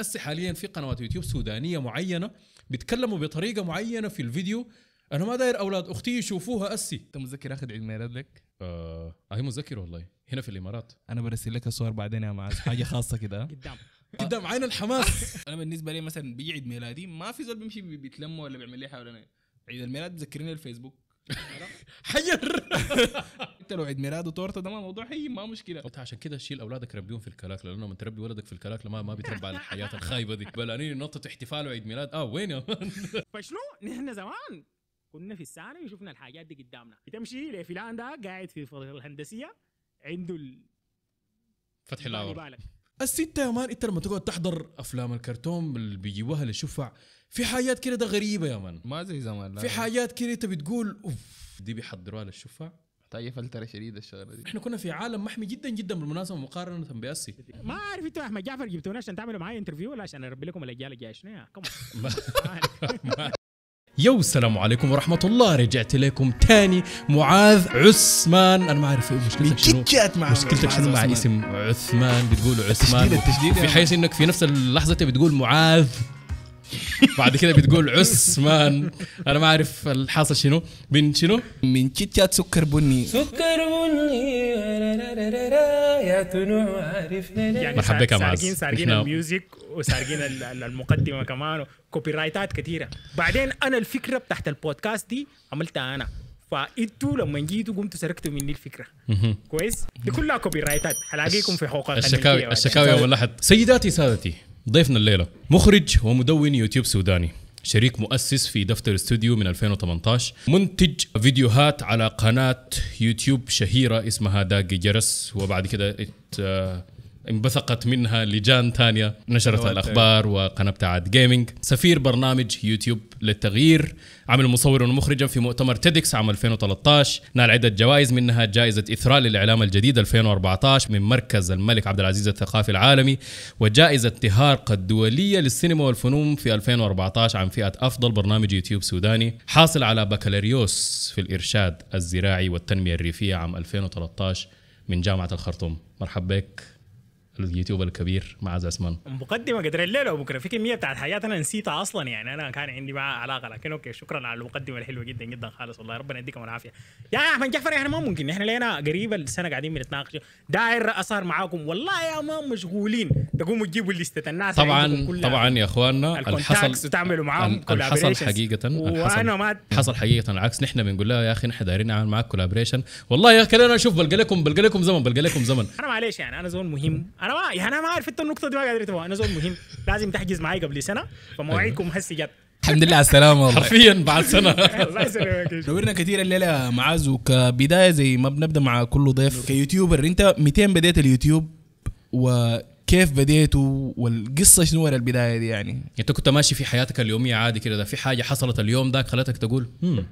هسه حاليا في قنوات يوتيوب سودانية معينة بيتكلموا بطريقة معينة في الفيديو. أنا ما داير أولاد أختي يشوفوها أسي. أنت متذكر آخر عيد ميلاد لك؟ آه هي متذكر والله. هنا في الإمارات. أنا برسل لك الصور بعدين يا معاذ. حاجة خاصة كده. قدام. قدام عين الحماس. أنا بالنسبة لي مثلا بيجي عيد ميلادي ما في زول بيمشي بي- بيتلم ولا بيعمل لي حوالينا عيد الميلاد بذكرني الفيسبوك. حير. انت لو عيد ميلاد وتورته ده ما موضوع هي ما مشكلة. قلت عشان كده شيل اولادك ربيهم في الكلاكله لأنه لما تربي ولدك في الكلاكله ما ما بيتربى على الحياة الخايبة دي. بلالين نطط احتفال وعيد ميلاد. آه وين يا man؟ فشنو نحن زمان كنا في السنة وشفنا الحاجات دي قدامنا. بتمشي لفلان ده قاعد في الفضل الهندسية عنده ال... فتح الاور بالك الستة يا مان إنت لما تقعد تحضر أفلام الكرتون اللي بيجيبوها للشفع في حاجات كده ده غريبة يا man. ما زي زمان لا. في حاجات كده انت بتقول أوف دي بيحضروها للشفع محتاجه فلترة شديدة الشغلة دي. إحنا كنا في عالم محمي جدا جدا بالمناسبة مقارنة بأسي. ما عارف أنتوا أحمد جعفر جبتونا عشان تعملوا معايا interview ولا عشان أربي لكم الأجيال الجاية؟ شنو يا؟ كم yo السلام عليكم ورحمة الله. رجعت لكم تاني معاذ عثمان. أنا ما أعرف مشكلتك شنو؟ مشكلتك شنو؟ مع. اسم عثمان بتقول عثمان. التشديد- التشديد في حيث إنك في نفس اللحظة بتقول معاذ. بعد كده بتقول عثمان أنا ما أعرف الحاصل شنو. من شنو؟ من كيت كات سكر بني. سكر بني. يا تنوع عرفنا يعني مرحبا بك يا معز. سارقين سارقين ال music وسارقين ال- ال- المقدمة كمان copyrightات كثيره بعدين أنا الفكرة بتاعت البودكاست دي عملتها أنا. فإنتوا لما جيتوا قمتوا سرقتوا مني الفكرة. كويس؟ دي كلها copyrightات حلاقيكم في حقوق الشكاوي. الشكاوي يا ولحد سيداتي سادتي. ضيفنا الليلة. مخرج ومدون يوتيوب سوداني. شريك مؤسس في دفتر استوديو من 2018 منتج فيديوهات على قناة يوتيوب شهيرة اسمها داقي جرس. وبعد كده انبثقت منها لجان تانية. نشرت الأخبار وقناة بتاعت gaming سفير برنامج يوتيوب للتغيير. عمل مصورا ومخرجا في مؤتمر TEDx عام 2013 نال عدة جوائز منها جائزة إثراء للإعلام الجديد 2014 من مركز الملك عبد العزيز الثقافي العالمي وجائزة تهارق الدولية للسينما والفنون في 2014 عن فئة أفضل برنامج يوتيوب سوداني. حاصل على بكالوريوس في الإرشاد الزراعي والتنمية الريفية عام 2013 من جامعة الخرطوم. مرحبا بك. ال YouTuber الكبير معاذ عثمان. مقدمة قدر الليلة وبكره في كمية بتاعت حاجات أنا نسيتها أصلا يعني. أنا كان عندي معها علاقة لكن أوكي شكرا على المقدمة الحلوة جدا جدا خالص. والله ربنا يديكم العافية. يا أحمد جعفر إحنا ما ممكن. إحنا لينا قريب السنة قاعدين بنتناقش. داير أظهر معاكم. والله يا ما مشغولين. تقوموا تجيبوا لستة الناس. طبعا. طبعا يا أخواننا الحصل وتعملوا معاهم ال- الحصل. حقيقة وأنا ما حصل حقيقة العكس. نحن بنقول لها يا أخي نحن دايرين نعمل معك collaboration والله يا أخي أنا أشوف بلقى لكم بلقى لكم زمن بلقى لكم زمن. أنا معلش يعني. أنا زول مهم. أنا ما يعني أنا ما عارف انت النقطة دي ما قادر تفهمها أنا زول مهم. لازم تحجز معي قبل سنة. فمواعيدكم هسي جت. الحمد لله على السلامه والله. حرفيا بعد سنة. الله يسلمك. نورنا كثير الليلة يا معاذ وكبدايه زي ما بنبدأ مع كل ضيف. ك YouTuber. أنت 200 بديت اليوتيوب؟ وكيف بديته والقصة شنو ورا البداية دي يعني؟ أنت كنت ماشي في حياتك اليومية عادي كده؟ ده في حاجة حصلت اليوم ذاك خلتك تقول هم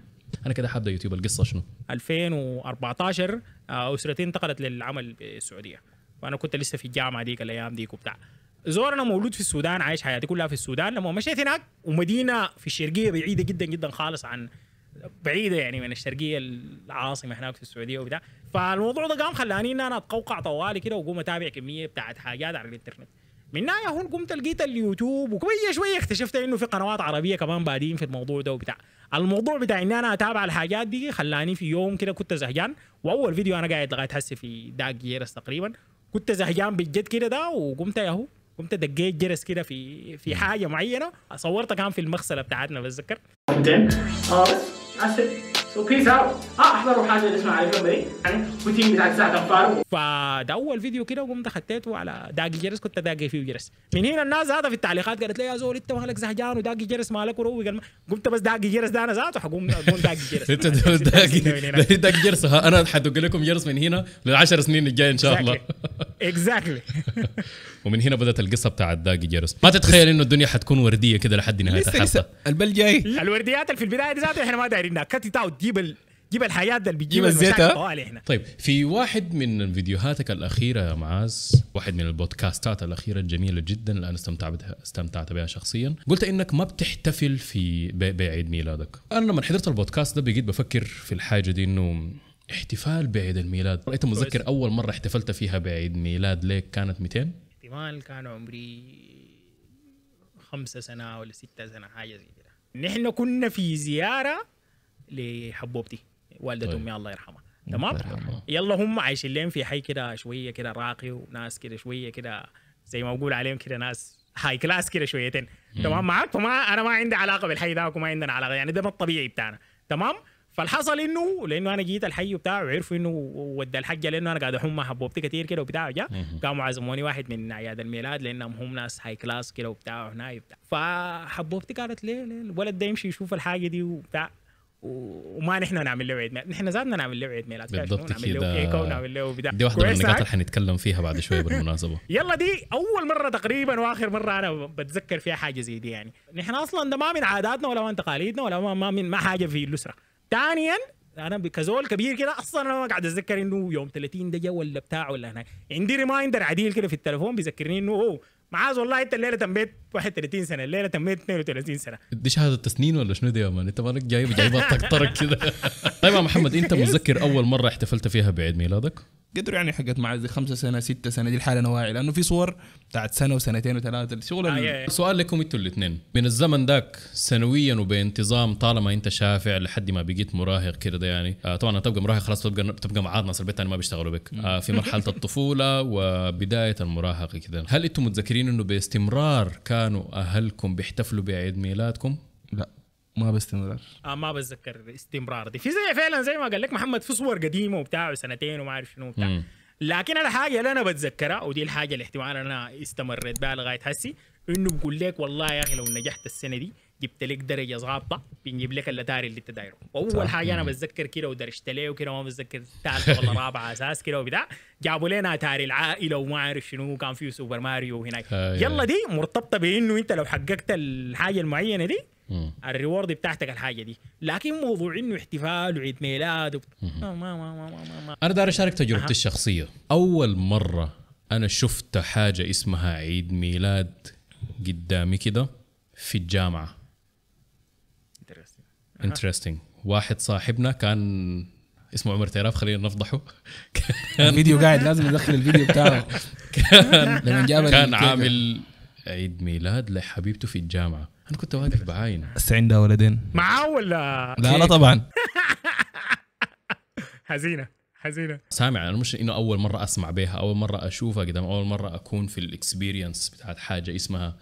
أنا كده حابدا يوتيوب القصة شنو؟ 2014 آه، أسرتي انتقلت للعمل بالسعوديه وأنا كنت لسه في الجامعة ديك الأيام ديك وبتاع. زور أنا مولود في السودان عايش حياتي كلها في السودان. لما مشيت هناك ومدينة في الشرقية بعيدة جدا جدا خالص عن بعيدة يعني من الشرقية العاصمة هناك في السعودية وبتاع. فالموضوع ده قام خلاني إن أنا أتقوقع طوالي كده وأقوم أتابع كمية بتاعت حاجات على الإنترنت. من ناحية هون قمت لقيت اليوتيوب وشوية شوية اكتشفت إنه في قنوات عربية كمان بادين في الموضوع ده وبتاع. الموضوع بتاع ان أنا أتابع الحاجات دي خلاني في يوم كده كنت زهجان وأول فيديو أنا قاعد لغاية هسه في داقي جرس تقريبا. كنت زهجان بجد كده ده وقمت ياهو قمت دقيت جرس كده في في حاجة معينة صورتها كان في المغسلة بتاعتنا بتذكر؟ so peace out آه احضروا حاجة اسمها على يعني ساعه فده اول فيديو كده وقمت خطيته على داقي جرس كنت داقي فيه جرس. من هنا الناس هذا في التعليقات قالت لي يا زول أنت مالك زهجان وداقي جرس مالك وروق. الم- قمت بس داقي جرس ده أنا ذاته حقوم أقوم داقي جرس. أنت داقي داقي جرس. ها، أنا حدق لكم جرس من هنا للعشر سنين الجاية إن شاء الله. exactly ومن هنا بدأت القصة بتاعت داقي جرس. ما تتخيل إنه الدنيا حتكون وردية كده لحد نهاية الحلقة. البل جاي. الورديات اللي في البداية دي ذاته إحنا ما دايرينها. cut out جيب ال... جيب الحاجات اللي بتجيب جيب الزيت، إحنا طيب في واحد من فيديوهاتك الأخيرة يا معاذ واحد من البودكاستات الأخيرة الجميلة جدا اللي أنا استمتعت بها استمتعت بها شخصيا. قلت إنك ما بتحتفل في بعيد ميلادك. أنا لما حضرت البودكاست ده بقيت بفكر في الحاجة دي إنه احتفال بعيد الميلاد. أنت متذكر أول مرة احتفلت فيها بعيد ميلاد ليك كانت 200 احتمال كان عمري خمسة سنة ولا ستة سنة حاجة زي كده. نحن كنا في زيارة لحبوبتي والدة طيب. أمي الله يرحمها تمام. يلا هم عايشين لهم في حي كده شوية كده راقي وناس كده شوية كده زي ما بقول عليهم كده ناس هاي كلاس كده شويتين. تمام؟ معاك فما أنا ما عندي علاقة بالحي ذاك وما عندنا علاقة يعني ده ما الطبيعي بتاعنا. تمام؟ فالحصل إنه لأنه أنا جيت الحي بتاعه وعرفوا إنه ودى الحجة لأنه أنا قاعد احوم حبوبتي كثير كده وبتاع جا قاموا عزموني واحد من اعياد الميلاد لأنهم هم ناس high class كده وبتاع هنا وبتاع. فحبوبتي قالت ليه ليه الولد ده يمشي يشوف الحاجة دي وبتاع. وما نحن نعمل له عيد ميلاد. نحن ذاتنا نعمل له عيد ميلاد؟ بالضبط نعمل له كده. كيكه ونعمل له بتاع دي واحدة من النقاط؟ اللي حنتكلم فيها بعد شوية بالمناسبة. يلا دي أول مرة تقريبا وآخر مرة أنا بتذكر فيها حاجة زي دي يعني. نحن أصلا ده ما من عاداتنا ولا من تقاليدنا ولا ما, ما من ما حاجة في الأسرة. ثانيا أنا كزول كبير كده أصلا أنا ما قاعد أتذكر إنه يوم 30 ده جا ولا بتاع ولا هناك. عندي reminder عديل كده في التليفون بيذكرني إنه أوه معاذ والله انت الليلة تميت 31 سنة الليلة تميت 32 سنة. دي شهادة تسنين ولا شنو دي يا man؟ انت مالك جايب جايبها طقطرك كده. طيب يا محمد انت متذكر أول مرة احتفلت فيها بعيد ميلادك؟ قدروا يعني حقت دي خمسة سنة ستة سنة دي الحالة نواعي لأنه في صور بتاعت سنة وسنتين وثلاثة الشغل آه. سؤال لكم أنتوا الاثنين. من الزمن ذاك سنويا وبانتظام طالما انت شافع لحد ما بقيت مراهق كده يعني. آه طبعا تبقى مراهق خلاص تبقى تبقى معاد ناس البيت ما بيشتغلوا بك. آه في مرحلة الطفولة وبداية المراهقة كده. هل أنتم متذكرين إنه باستمرار كانوا أهلكم بيحتفلوا بعيد ميلادكم؟ لا ما باستمرار. آه ما بتذكر استمرار دي. في زي فعلا زي ما قال لك محمد في صور قديمة وبتاع سنتين وما أعرف شنو وبتاع. لكن الحاجة اللي أنا بتذكرها ودي الحاجة اللي احتمال أنا استمريت بها لغاية هسي إنه بقول لك والله يا أخي لو نجحت السنة دي جبت لك درجة ظابطة بنجيب لك اللتاري اللي انت دايره. وأول حاجة أنا بتذكر كده ودرجت له وكده ما بتذكر ثالثه ولا رابعه أساس كده وبتاع جابوا لنا أتاري العائلة وما أعرف شنو كان فيه سوبر ماريو هناك. آه، يلا دي مرتبطة بإنه أنت لو حققت الحاجة المعينة دي. ال reward بتاعتك الحاجة دي. لكن موضوع إنه احتفال وعيد ميلاد وبت... ما ما ما ما ما, ما. أنا داير أشارك تجربتي أها. الشخصية. أول مرة أنا شفت حاجة اسمها عيد ميلاد قدامي كده في الجامعة. interesting واحد صاحبنا كان اسمه عمر تيراف خلينا نفضحه. الفيديو قاعد لازم ندخل الفيديو بتاعه. كان لما جاب كان. عامل عيد ميلاد لحبيبته في الجامعة. أنا كنت واقف بعاين بس عندها ولدين. معاه ولا؟ لا لا طبعا. حزينة حزينة. سامع أنا مش إنه أول مرة أسمع بها أول مرة أشوفها قدام أول مرة أكون في ال experience بتاعت حاجة اسمها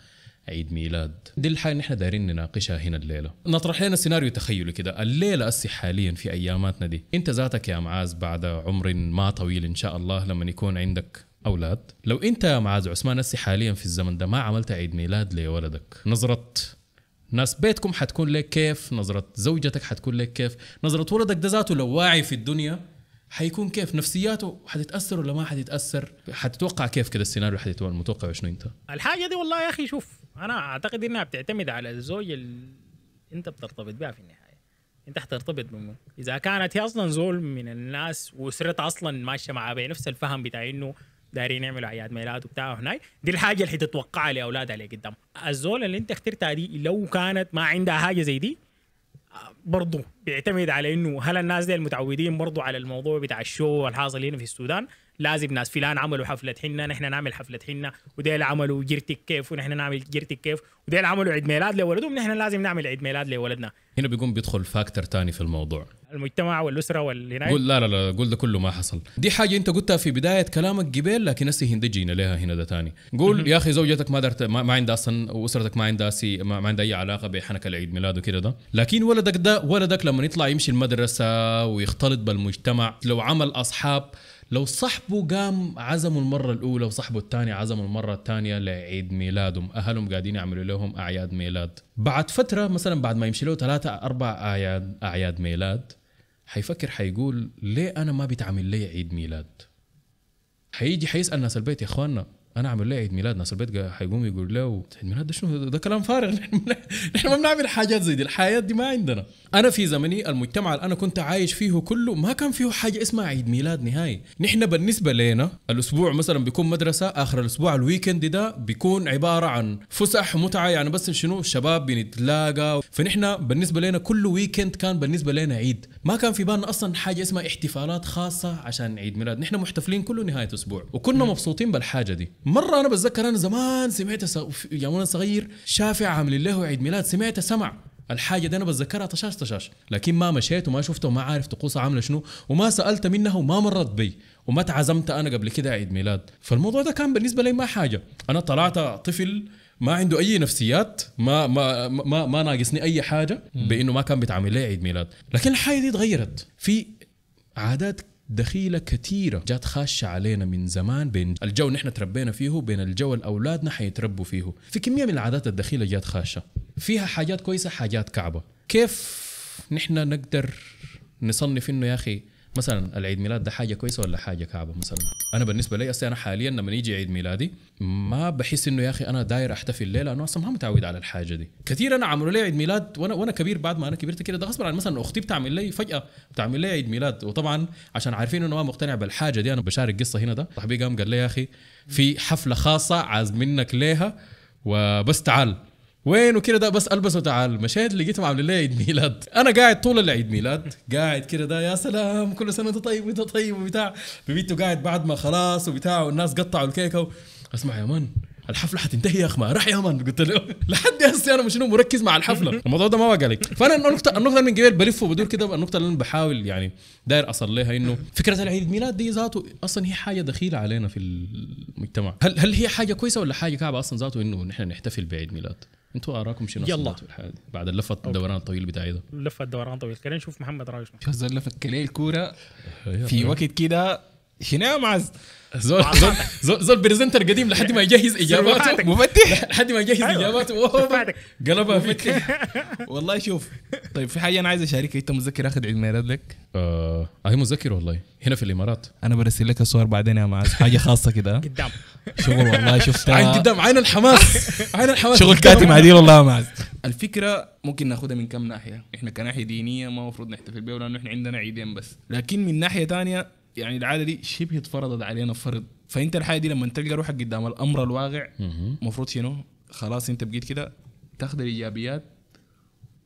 عيد ميلاد. دي الحاجة اللي إحنا دايرين نناقشها هنا الليلة. نطرح لنا سيناريو تخيلي كده. الليلة أسي حاليا في أياماتنا دي. أنت ذاتك يا معاذ بعد عمر ما طويل إن شاء الله لما يكون عندك أولاد. لو أنت يا معاذ عثمان أسي حاليا في الزمن ده ما عملت عيد ميلاد لولدك نظرة ناس بيتكم حتكون لك كيف؟ نظرة زوجتك حتكون لك كيف؟ نظرة ولدك ده ذاته لو واعي في الدنيا حيكون كيف؟ نفسياته حتتأثر ولا ما حتتأثر؟ حتتوقع كيف كده السيناريو حتتوقع؟ متوقع شنو أنت؟ الحاجة دي والله يا أخي شوف أنا أعتقد إنها بتعتمد على الزوج اللي أنت بترتبط بها في النهاية. أنت حترتبط بمن إذا كانت هي أصلا زول من الناس واسرتها أصلا ماشية معاه بنفس الفهم بتاع إنه دايرين يعملوا اعياد ميلاد وبتاع هناك دي الحاجة اللي حتتوقعها لأولادها اللي قدام الزول اللي أنت اخترتها دي لو كانت ما عندها حاجة زي دي برضو بيعتمد على إنه هل الناس دي المتعودين برضو على الموضوع بتاع ال show الحاصل هنا في السودان؟ لازم ناس فلان عملوا حفله حنه نحن نعمل حفله حنه وديل عملوا جرتك كيف ونحن نعمل جرتك كيف وديل عملوا عيد ميلاد لولدهم نحن لازم نعمل عيد ميلاد لولدنا. هنا بيقوم بيدخل factor تاني في الموضوع. المجتمع والأسرة والهناك قول لا لا لا قول ده كله ما حصل. دي حاجة انت قلتها في بداية كلامك قبل لكن هسه هندي جينا لها هنا ده تاني. قول يا أخي زوجتك ما درت ما, ما عندها أصلا وأسرتك ما عندها سي ما, ما عندها أي علاقة بحنك العيد ميلاد وكده ده. لكن ولدك ده ولدك لما يطلع يمشي المدرسة ويختلط بالمجتمع لو عمل أصحاب لو صاحبه قام عزموا المرة الأولى وصاحبه الثاني عزموا المرة الثانية لعيد ميلادهم. أهلهم قاعدين يعملوا لهم أعياد ميلاد. بعد فترة مثلا بعد ما يمشي له ثلاثة أربع أعياد أعياد ميلاد حيفكر حيقول ليه أنا ما بيتعمل لي عيد ميلاد؟ حيجي حيسأل ناس البيت يا إخواننا. أنا اعمل لي عيد ميلاد ناس البيت حيقوم يقول له عيد ميلاد ده شنو؟ ده كلام فارغ. نحن ما بنعمل حاجات زي دي الحياة دي ما عندنا. أنا في زمني المجتمع اللي أنا كنت عايش فيه كله ما كان فيه حاجة اسمها عيد ميلاد نهائي. نحن بالنسبة لنا الأسبوع مثلا بيكون مدرسة آخر الأسبوع ال weekend ده بيكون عبارة عن فسح متعة يعني بس شنو؟ الشباب بنتلاقى. فنحن بالنسبة لنا كل weekend كان بالنسبة لنا عيد. ما كان في بالنا أصلا حاجة اسمها احتفالات خاصة عشان عيد ميلاد. نحن محتفلين كل نهاية أسبوع. وكنا مبسوطين بالحاجة دي. مرة أنا بتذكر أنا زمان سمعت س... يوم أنا صغير شافع عامل له عيد ميلاد سمعت سمع. الحاجة دي أنا بتذكرها طشاش طشاش. لكن ما مشيت وما شفته وما عارف طقوسها عاملة شنو وما سألت منها وما مرت بي وما تعزمت أنا قبل كده عيد ميلاد. فالموضوع ده كان بالنسبة لي ما حاجة. أنا طلعت طفل ما عنده أي نفسيات ما ما ما, ما ناقصني أي حاجة بإنه ما كان بيتعمل لي عيد ميلاد. لكن الحاجة دي تغيرت في عادات دخيلة كثيرة جات خاشة علينا من زمان بين الجو إحنا تربينا فيه وبين الجو اللي أولادنا حيتربوا فيه. في كمية من العادات الدخيلة جات خاشة. فيها حاجات كويسة حاجات كعبة. كيف نحن نقدر نصنف إنه يا أخي مثلا العيد ميلاد ده حاجة كويسة ولا حاجة كعبة مثلا؟ أنا بالنسبة لي أصلا أنا حاليا لما يجي عيد ميلادي ما بحس إنه يا أخي أنا داير أحتفل ليه؟ لأنه أصلا ما متعود على الحاجة دي. كثير أنا عملوا لي عيد ميلاد وأنا وأنا كبير بعد ما أنا كبرت كده. ده غصب عن مثلا أختي بتعمل لي فجأة بتعمل لي عيد ميلاد. وطبعا عشان عارفين إنه ما مقتنع بالحاجة دي أنا بشارك قصة هنا ده. صاحبي قام قال لي يا أخي في حفلة خاصة عاز منك ليها وبس تعال. وين وكده ده؟ بس ألبس وتعال. مشيت لقيتهم عاملين لي عيد ميلاد. أنا قاعد طول العيد ميلاد. قاعد كده ده يا سلام كل سنة وأنت طيب وأنت طيب. وبتاع. ببيته قاعد بعد ما خلاص وبتاع والناس قطعوا الكيكة و... أسمع يا مان الحفلة حتنتهي يا اخ ما راح يا مان قلت له لحد هسه أنا مش مركز مع الحفلة. الموضوع ده ما بقى لي فأنا النقطه النقطة من قبل بلف وبدور كده النقطة اللي أنا بحاول يعني داير أصل لها إنه فكرة العيد الميلاد دي ذاته أصلا هي حاجة دخيلة علينا في المجتمع. هل هل هي حاجة كويسة ولا حاجة كعبة أصلا ذاته إنه نحن نحتفل بعيد ميلاد؟ أنتوا اراكم شنو يلا. بعد اللفة الدوران الطويل بتاعي ده. لفة دوران طويل خلينا نشوف محمد رايه شنو شو زول لفك كلي الكوره في وقت كده شنو يا معز. زول زول زول, زول presenter قديم لحد ما يجهز إجاباته. مفتح. لحد ما يجهز أيوة. إجاباته. قلبها فيك. والله شوف طيب في حاجة أنا عايز أشاركك. أنت متذكر أخذ عيد ميلاد لك؟ آه هي مذكر والله. هنا في الإمارات. أنا برسل لك الصور بعدين يا معز حاجة خاصة كده. قدام. شغل والله شفتها عين قدام. عين الحماس. عين الحماس. شغل كاتم عديل والله يا معز الفكرة ممكن ناخذها من كم ناحية؟ إحنا كناحية دينية ما المفروض نحتفل بها لأنه إحنا عندنا عيدين بس. لكن من ناحية تانية يعني العادة دي شبه اتفرضت علينا فرض. فأنت الحاجة دي لما تلقى روحك قدام الأمر الواقع المفروض شنو؟ خلاص أنت بقيت كده تاخذ الإيجابيات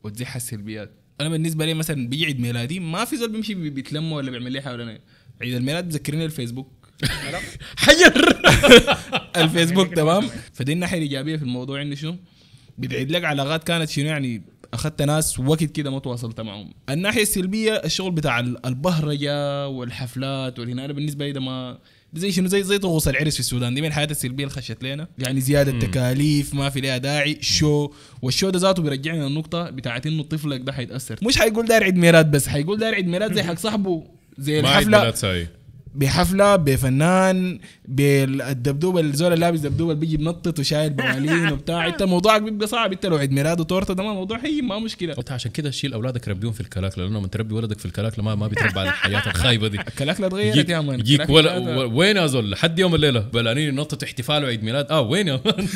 وتزح السلبيات. أنا بالنسبة لي مثلا بيجي عيد ميلادي ما في زول بيمشي بي- بيتلم ولا بيعمل لي حاجة عيد الميلاد بذكرني الفيسبوك. حجر. الفيسبوك تمام؟ فدي الناحية الإيجابية في الموضوع عندي شنو؟ بتعيد لك علاقات كانت شنو يعني؟ أخذت ناس وقت كده ما تواصلت معهم. الناحية السلبية الشغل بتاع ال- البهرجة والحفلات والهنا. أنا بالنسبة لي ده ما ده زي شنو؟ زي زي طقوس العرس في السودان. دي من الحياة السلبية اللي خشت لنا. يعني زيادة تكاليف ما في لها داعي. show؟ وال show ده ذاته بيرجعنا للنقطة بتاعت إنه طفلك ده حيتأثر. مش حيقول داير عيد ميلاد بس حيقول داير عيد ميلاد زي حق صاحبه زي الحفلة. بحفلة بفنان بالدبدوب الزول اللي لابس دبدوب اللي بيجي بنطط وشايل بوالين وبتاع. انت موضوعك بيبقى صعب. انت لو عيد ميلاد وتورته ده ما موضوع هي ما مشكلة. انت عشان كده شيل أولادك ربيهم في الكلاكله لأنه لما تربي ولدك في الكلاكله ما ما بيتربى على الحياة الخايبة دي. الكلاكله اتغيرت يجيك, يا man. يجيك ولا وين يا زول؟ لحد يوم الليلة. بلانين نطة احتفال وعيد ميلاد. آه وين يا man؟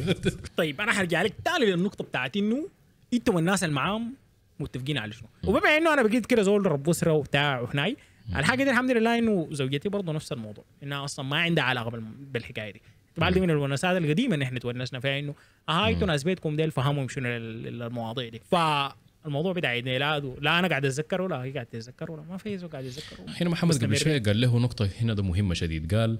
طيب أنا حرجع لك. تالي للنقطة بتاعت إنه انت والناس اللي معاهم متفقين على شنو. وبما إنه أنا بقيت كده زول رب أسرة وبتاع وهناي الحاجة دي الحمد لله إنه زوجتي برضه نفس الموضوع إنها أصلا ما عندها علاقة بالحكاية دي. بعد من الونسات القديمة اللي إحنا تونسنا فيها إنه آه أنتوا ناس بيتكم ديل فهموا شنو ال- ال- المواضيع دي. فالموضوع بتاع عيد ميلاد لا أنا قاعد اتذكر ولا هي قاعد تتذكر ولا ما في زول قاعد يتذكر هنا محمد قبل. شوية قال له نقطة هنا ده مهمة شديد. قال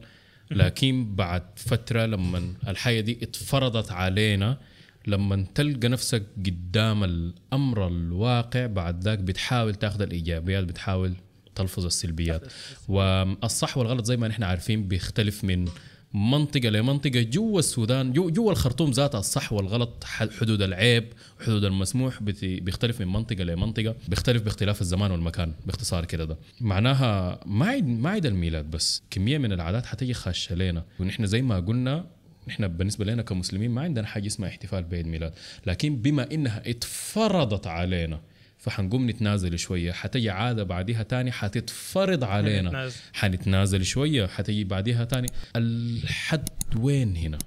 لكن بعد فترة لما الحياة دي اتفرضت علينا لما تلقى نفسك قدام الأمر الواقع بعد ذاك بتحاول تاخذ الإيجابيات بتحاول تلفظ السلبيات. والصح والغلط زي ما نحن عارفين بيختلف من منطقة لمنطقة. جوا السودان جو جوا الخرطوم ذاتها الصح والغلط حدود العيب حدود المسموح بيختلف من منطقة لمنطقة بيختلف باختلاف الزمان والمكان باختصار كده ده. معناها ما عيد ما عيد الميلاد بس كمية من العادات حتيجي خاشه لنا. ونحن زي ما قلنا نحن بالنسبة لنا كمسلمين ما عندنا حاجة اسمها احتفال بعيد ميلاد. لكن بما إنها اتفرضت علينا فحنقوم نتنازل شوية. حتجي عادة بعدها تاني حتتفرض علينا. حنتنازل. شوية. حتجي بعدها تاني الحد وين هنا؟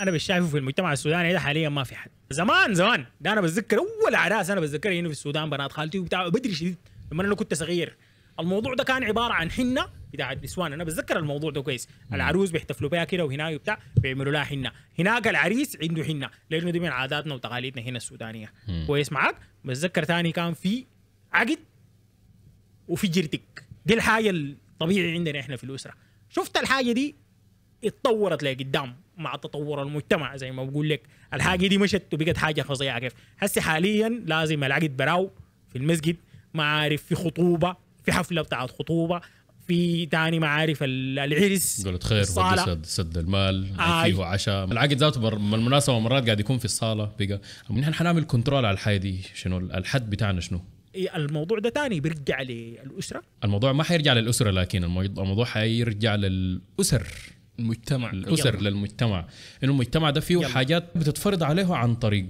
أنا مش شايفه في المجتمع السوداني ده حاليا ما في حد. زمان زمان. ده أنا بتذكر أول اعراس أنا بتذكرها هنا في السودان بنات خالتي وبتاع. بدري شديد لما أنا كنت صغير. الموضوع ده كان عبارة عن حنة بتاعت نسوان أنا بتذكر الموضوع ده كويس. العروس بيحتفلوا بها كده وهنا وبتاع بيعملوا لها حنة. هناك العريس عنده حنة لأنه دي من عاداتنا وتقاليدنا هنا السودانية. كويس معاك؟ بتذكر تاني كان في عقد وفي جرتك. دي الحاجة الطبيعي عندنا إحنا في الأسرة. شفت الحاجة دي؟ اتطورت لقدام مع تطور المجتمع زي ما بقول لك. الحاجة دي مشت وبقت حاجة فظيعة كيف. هسه حاليا لازم العقد براو في المسجد. ما عارف في خطوبة في حفلة بتاعت خطوبة. في تاني ما عارف ال- العرس قلت خير الصالة. سد, سد المال آي. فيه عشاء العقد ذاته بر- بالمناسبه مرات قاعد يكون في الصالة بقى نحن حنعمل كنترول على الحاجة دي شنو الحد بتاعنا شنو الموضوع ده تاني بيرجع للأسرة الموضوع ما حيرجع للأسرة لكن المو- الموضوع حيرجع للأسر المجتمع الأسر يلا. للمجتمع إنه المجتمع ده فيه يلا. حاجات بتتفرض عليه عن طريق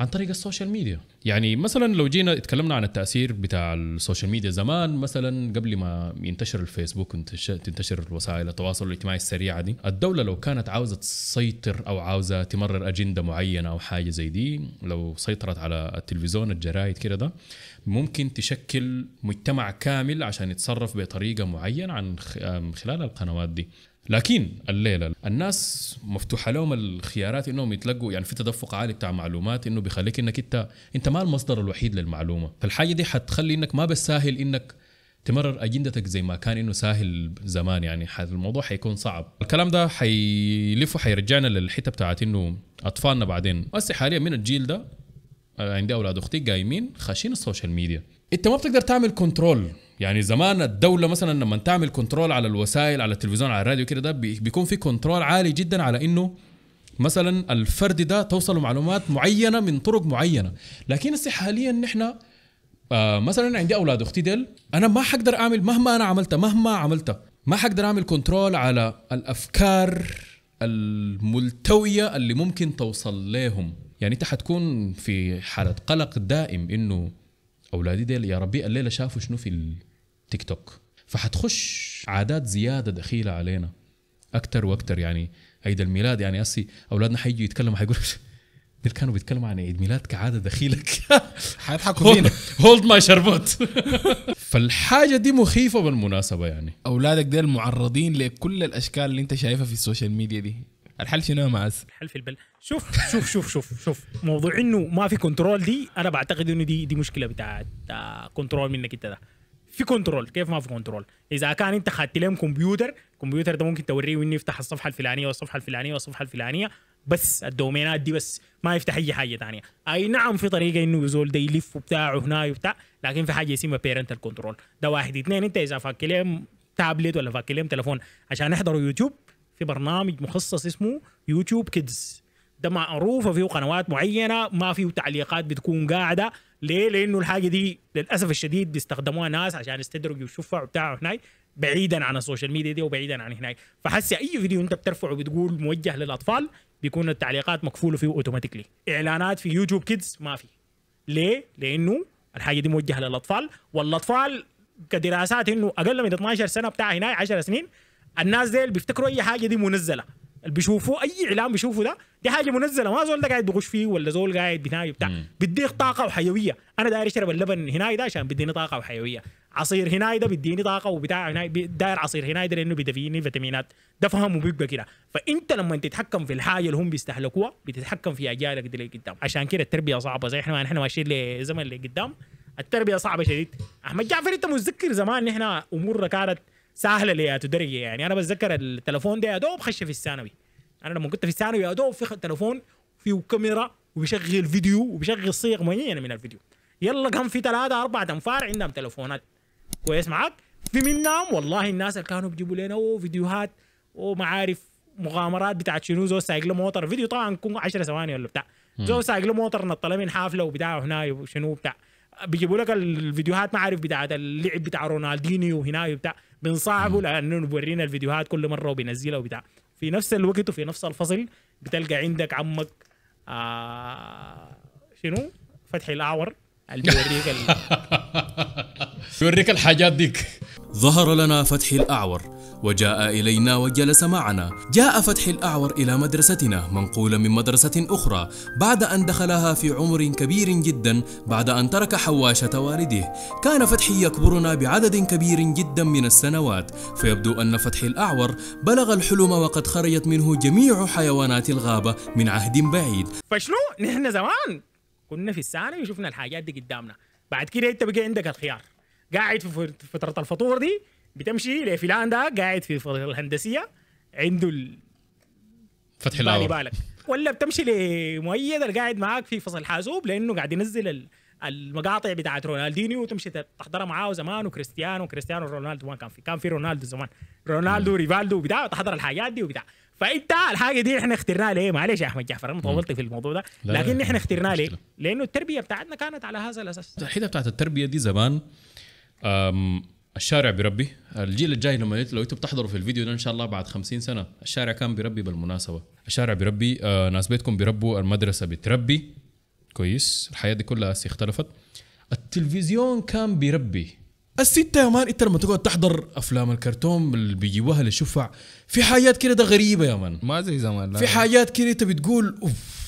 عن طريق ال social media. يعني مثلا لو جينا اتكلمنا عن التأثير بتاع ال social media زمان مثلا قبل ما ينتشر الفيسبوك وتنتشر وسائل التواصل الاجتماعي السريعة دي الدولة لو كانت عاوزة تسيطر أو عاوزة تمرر أجندة معينة أو حاجة زي دي لو سيطرت على التلفزيون الجرايد كده ده ممكن تشكل مجتمع كامل عشان يتصرف بطريقة معينة عن خلال القنوات دي. لكن الليلة الناس مفتوحة لهم الخيارات إنهم يتلقوا يعني في تدفق عالي بتاع معلومات إنه بيخليك إنك أنت أنت ما المصدر الوحيد للمعلومة. فالحاجة دي حتخلي إنك ما بالساهل إنك تمرر أجندتك زي ما كان إنه ساهل زمان يعني الموضوع حيكون صعب. الكلام ده حيلف وحيرجعنا للحتة بتاعت إنه أطفالنا بعدين. بس حاليا من الجيل ده عندي أولاد أختي قايمين خاشين ال social media. أنت ما بتقدر تعمل control يعني زمان الدولة مثلا لما تعمل control على الوسائل على التلفزيون على الراديو كده ده بي- بيكون في control عالي جدا على إنه مثلا الفرد ده توصل معلومات معينة من طرق معينة. لكن هسه حاليا نحن آه مثلا عندي أولاد أختي ديل أنا ما حقدر أعمل مهما أنا عملتها مهما عملتها ما حقدر أعمل control على الأفكار الملتوية اللي ممكن توصل لهم يعني أنت حتكون في حالة قلق دائم إنه أولادي ديل يا ربي الليلة شافوا شنو في التيك توك. فحتخش عادات زيادة دخيلة علينا. أكثر وأكثر يعني عيد الميلاد يعني أسي أولادنا حيجوا يتكلموا حيقولوا دول كانوا بيتكلموا عن عيد ميلاد كعادة دخيلة حيضحكوا فينا. hold my شربوت. فالحاجة دي مخيفة بالمناسبة يعني. أولادك ديل معرضين لكل الأشكال اللي أنت شايفها في ال social media دي. الحل شنو يا معز؟ الحل في البل. شوف شوف شوف شوف شوف. موضوع إنه ما في control دي أنا بعتقد إنه دي دي مشكلة بتاعت آه، control منك أنت ده. في control كيف ما في control إذا كان أنت خت لهم كمبيوتر الكمبيوتر ده ممكن توريه انه يفتح الصفحة الفلانية والصفحة الفلانية والصفحة الفلانية بس ال domainات دي بس ما يفتح أي حاجة ثانية. أي نعم في طريقة إنه الزول ده يلف وبتاع وهنا وبتاع لكن في حاجة اسمها parental control ده واحد. اثنين أنت إذا فاك لهم تابلت ولا فاك لهم تليفون عشان يحضروا يوتيوب في برنامج مخصص اسمه YouTube Kids ده معروف فيه قنوات معينة ما فيه تعليقات بتكون قاعدة. ليه؟ لأنه الحاجة دي للأسف الشديد بيستخدموها ناس عشان يستدرجوا يشوفوا وبتاع هناك بعيدا عن ال social media دي وبعيدا عن هناك. فحسي أي فيديو أنت بترفعه بتقول موجه للأطفال بيكون التعليقات مكفوله فيه automatically إعلانات في YouTube Kids ما في. ليه؟ لأنه الحاجة دي موجهة للأطفال. والأطفال كدراسات إنه أقل من 12 سنة بتاع هناك 10 سنين الناس ديل بيفتكروا أي حاجة دي منزلة. اللي بيشوفوه أي اعلان بيشوفوا ده دي حاجة منزلة. ما زول ده قاعد بيغش فيه ولا زول قاعد بناي بتاع. بيديك طاقة وحيوية. أنا داير اشرب اللبن هناي ده عشان بيديني طاقة وحيوية. عصير هناي ده بيديني طاقة وبتاع هناي داير عصير هناي ده لأنه بيدفيني فيتامينات. ده فهمه بيبقى كده. فأنت لما تتحكم في الحاجة اللي هم بيستهلكوها بتتحكم في أجيالك دي اللي قدام. عشان كده التربية صعبة. زي إحنا ما إحنا ماشيين لزمن اللي قدام. التربية صعبة شديد. أحمد جعفر أنت متذكر زمان نحن أمورنا كانت سهلة لياتو درجه يعني. أنا بتذكر التليفون ده يا دوب خش في الثانوي. أنا لما كنت في الثانوي يا دوب في تليفون فيه كاميرا وبيشغل فيديو وبيشغل صيغ معينة من الفيديو. يلا كان في ثلاثة أربعة أنفار عندهم تليفونات كويس معاك؟ في منهم والله الناس اللي كانوا بيجيبوا لنا فيديوهات وما عارف مغامرات بتاعت شنو؟ زول سايق له موتر. فيديو طبعا يكون 10 ثواني ولا بتاع. زول سايق له موتر نط له من حافلة وبتاع هنا وشنو بتاع بيجيبوا لك الفيديوهات ما عارف بتاعت اللعب بتاع رونالدينيو هنا وبتاع. بنصعبوا لأنه بورينا الفيديوهات كل مرة وبينزلها وبتاع. في نفس الوقت وفي نفس الفصل بتلقى عندك عمك آه شنو؟ فتحي الأعور اللي بيوريك ال- يوريك الحاجات ديك. ظهر لنا فتحي الأعور. وجاء إلينا وجلس معنا. جاء فتحي الأعور إلى مدرستنا منقولا من مدرسة أخرى بعد أن دخلها في عمر كبير جدا بعد أن ترك حواشة والده. كان فتحي يكبرنا بعدد كبير جدا من السنوات. فيبدو أن فتحي الأعور بلغ الحلم وقد خرجت منه جميع حيوانات الغابة من عهد بعيد. فشنو نحن زمان كنا في الثانوي وشفنا الحاجات دي قدامنا. بعد كده انت بقى عندك الخيار. قاعد في فت- فترة الفطور دي بتمشي لفلان ده قاعد في فترة الهندسية عنده ال- فتح بالي بالك ولا بتمشي لمؤيد اللي قاعد معاك في فصل حاسوب لأنه قاعد ينزل ال- المقاطع بتاعت رونالدينيو وتمشي تحضرها معاه زمان وكريستيانو كريستيانو رونالدو ما كان في كان في رونالدو زمان. رونالدو ريفالدو وبتاع تحضر الحاجات دي وبتاع. فإنت الحاجة دي إحنا اخترناها ليه؟ معلش يا أحمد جعفر أنا طولت في الموضوع ده. لكن إحنا اخترناه ليه. لأنه التربية بتاعتنا كانت على هذا الأساس. الحته بتاعت التربية دي زمان الشارع بيربي الجيل الجاي لما لو أنتم بتحضروا في الفيديو ده إن شاء الله بعد 50 سنة الشارع كان بيربي بالمناسبة. الشارع بيربي آه ناس بيتكم بيربوا المدرسة بتربي. كويس. الحياة دي كلها هسه اختلفت. التلفزيون كان بيربي. الستة يا مان انت لما تقعد تحضر أفلام الكرتون اللي بيجيبوها للشفع في حاجات كده ده غريبة يا مان. ما زي زمان لا. في حاجات كده انت بتقول أوف.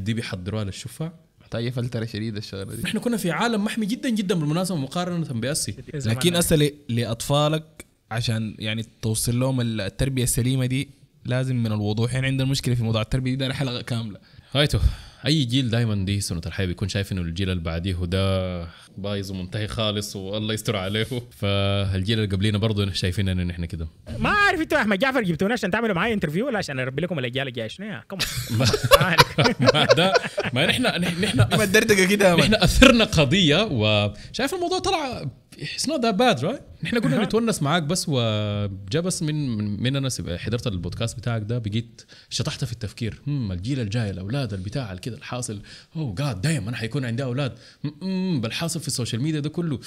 دي بيحضروها للشفع محتاجه فلتره شديده الشغلة دي. إحنا كنا في عالم محمي جدا جدا بالمناسبة مقارنة بأسي. لكن هسه لأطفالك عشان يعني توصل لهم التربية السليمة دي لازم من الوضوح. يعني عندنا مشكلة في موضوع التربية دي ده حلقه كاملة. هايتو أي جيل دائما دي سنة الحياة بيكون شايف إنه الجيل اللي بعديه ده بايظ ومنتهي خالص والله يستر عليه. فالجيل اللي قبلينا برضه شايفين إن إحنا كده. ما عارف أنتوا يا أحمد جعفر جبتونا عشان تعملوا معايا interview ولا عشان أربي لكم الأجيال الجاية؟ شنو يا؟ كم ما ده ما نحن نحن ما الدردقه كده. نحن أثرنا قضية وشايف الموضوع طلع it's not that bad right نحن كنا نتونس معاك بس وجا بس من من, أنا حضرت البودكاست بتاعك ده بقيت شطحت في التفكير. هم الجيل الجاي الأولاد البتاع كده الحاصل. أوه جاد دايما أنا حيكون عندي أولاد. بالحاصل في ال social media ده كله.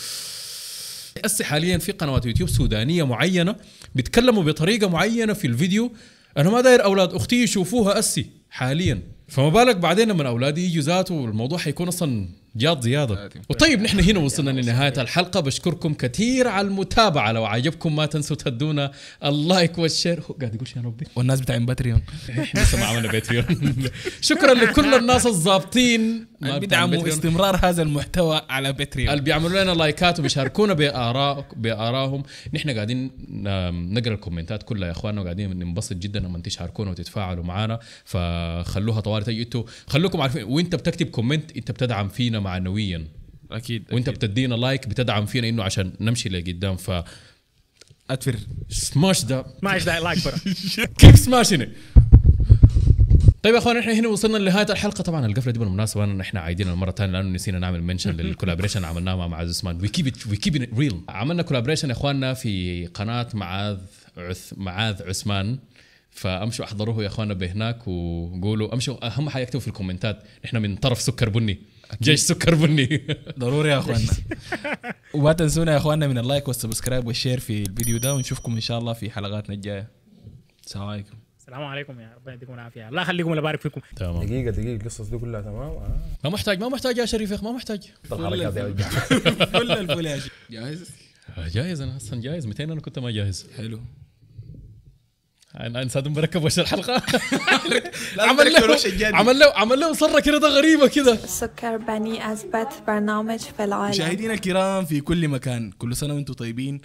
هسه حاليا في قنوات يوتيوب سودانية معينة بيتكلموا بطريقة معينة في الفيديو. أنا ما داير أولاد أختي يشوفوها أسي حاليا. فما بالك بعدين لما اولادي يجوا ذاته الموضوع حيكون أصلا جاد زيادة. وطيب نحن هنا وصلنا لنهاية الحلقة. بشكركم كثير على المتابعة. لو عجبكم ما تنسوا تهدونا. ال like وال share. هو قاعد يقول شيء يا ربي؟ والناس بتاعين باتريون. لسه ما عملنا باتريون. شكرا لكل الناس الظابطين ما بيدعموا استمرار هذا المحتوى على باتريون. اللي بيعملوا لنا لايكات وبيشاركونا باراء بآرائهم. نحن قاعدين نقرأ الكومنتات كلها يا إخواننا وقاعدين ننبسط جدا لما تشاركونا وتتفاعلوا معنا فخلوها طوال تجي أنتوا خلوكم عارفين وإنت بتكتب comment إنت بتدعم فينا معنويا. أكيد وأنت بتدينا like بتدعم فينا إنه عشان نمشي لقدام ف اتفر سماش ده ما إيش لايك برا. كيف سماشني طيب يا أخوان إحنا هنا وصلنا لنهاية الحلقة. طبعا القفلة دي بالمناسبة أنا إحنا عايدينها المرة الثانية لأنه نسينا نعمل منشن للكولابريشن عملناه مع معاذ عثمان. وي كيب وي كيب ريل عملنا كولابريشن يا إخواننا في قناة معاذ عث معاذ عثمان. فأمشوا أحضروه يا إخواننا بهناك وقولوا أمشوا أهم حاجة اكتبوا في الكومنتات إحنا من طرف سكر بني. جيش سكر بني. ضروري يا اخواننا وما تنسونا يا اخواننا من ال like وال subscribe وال share في الفيديو ده ونشوفكم إن شاء الله في حلقاتنا الجاية. السلام عليكم. السلام عليكم يا ربنا يديكم العافية. الله يخليكم ولا يبارك فيكم. تمام. دقيقة دقيقة القصص دي كلها تمام؟ آه. ما محتاج ما محتاج يا شريف يا اخ ما محتاج. الحركات دي كل الفل. يا. جاهز؟ جاهز أنا أصلا جاهز. 200 أنا كنت ما جاهز. حلو. أنا انسان مركب وش الحلقة. عمل له. عمل له عمل له صرة كده ده غريبه كده. سكر بني أثبت برنامج في العالم. مشاهدينا الكرام في كل مكان. كل سنة وأنتم طيبين.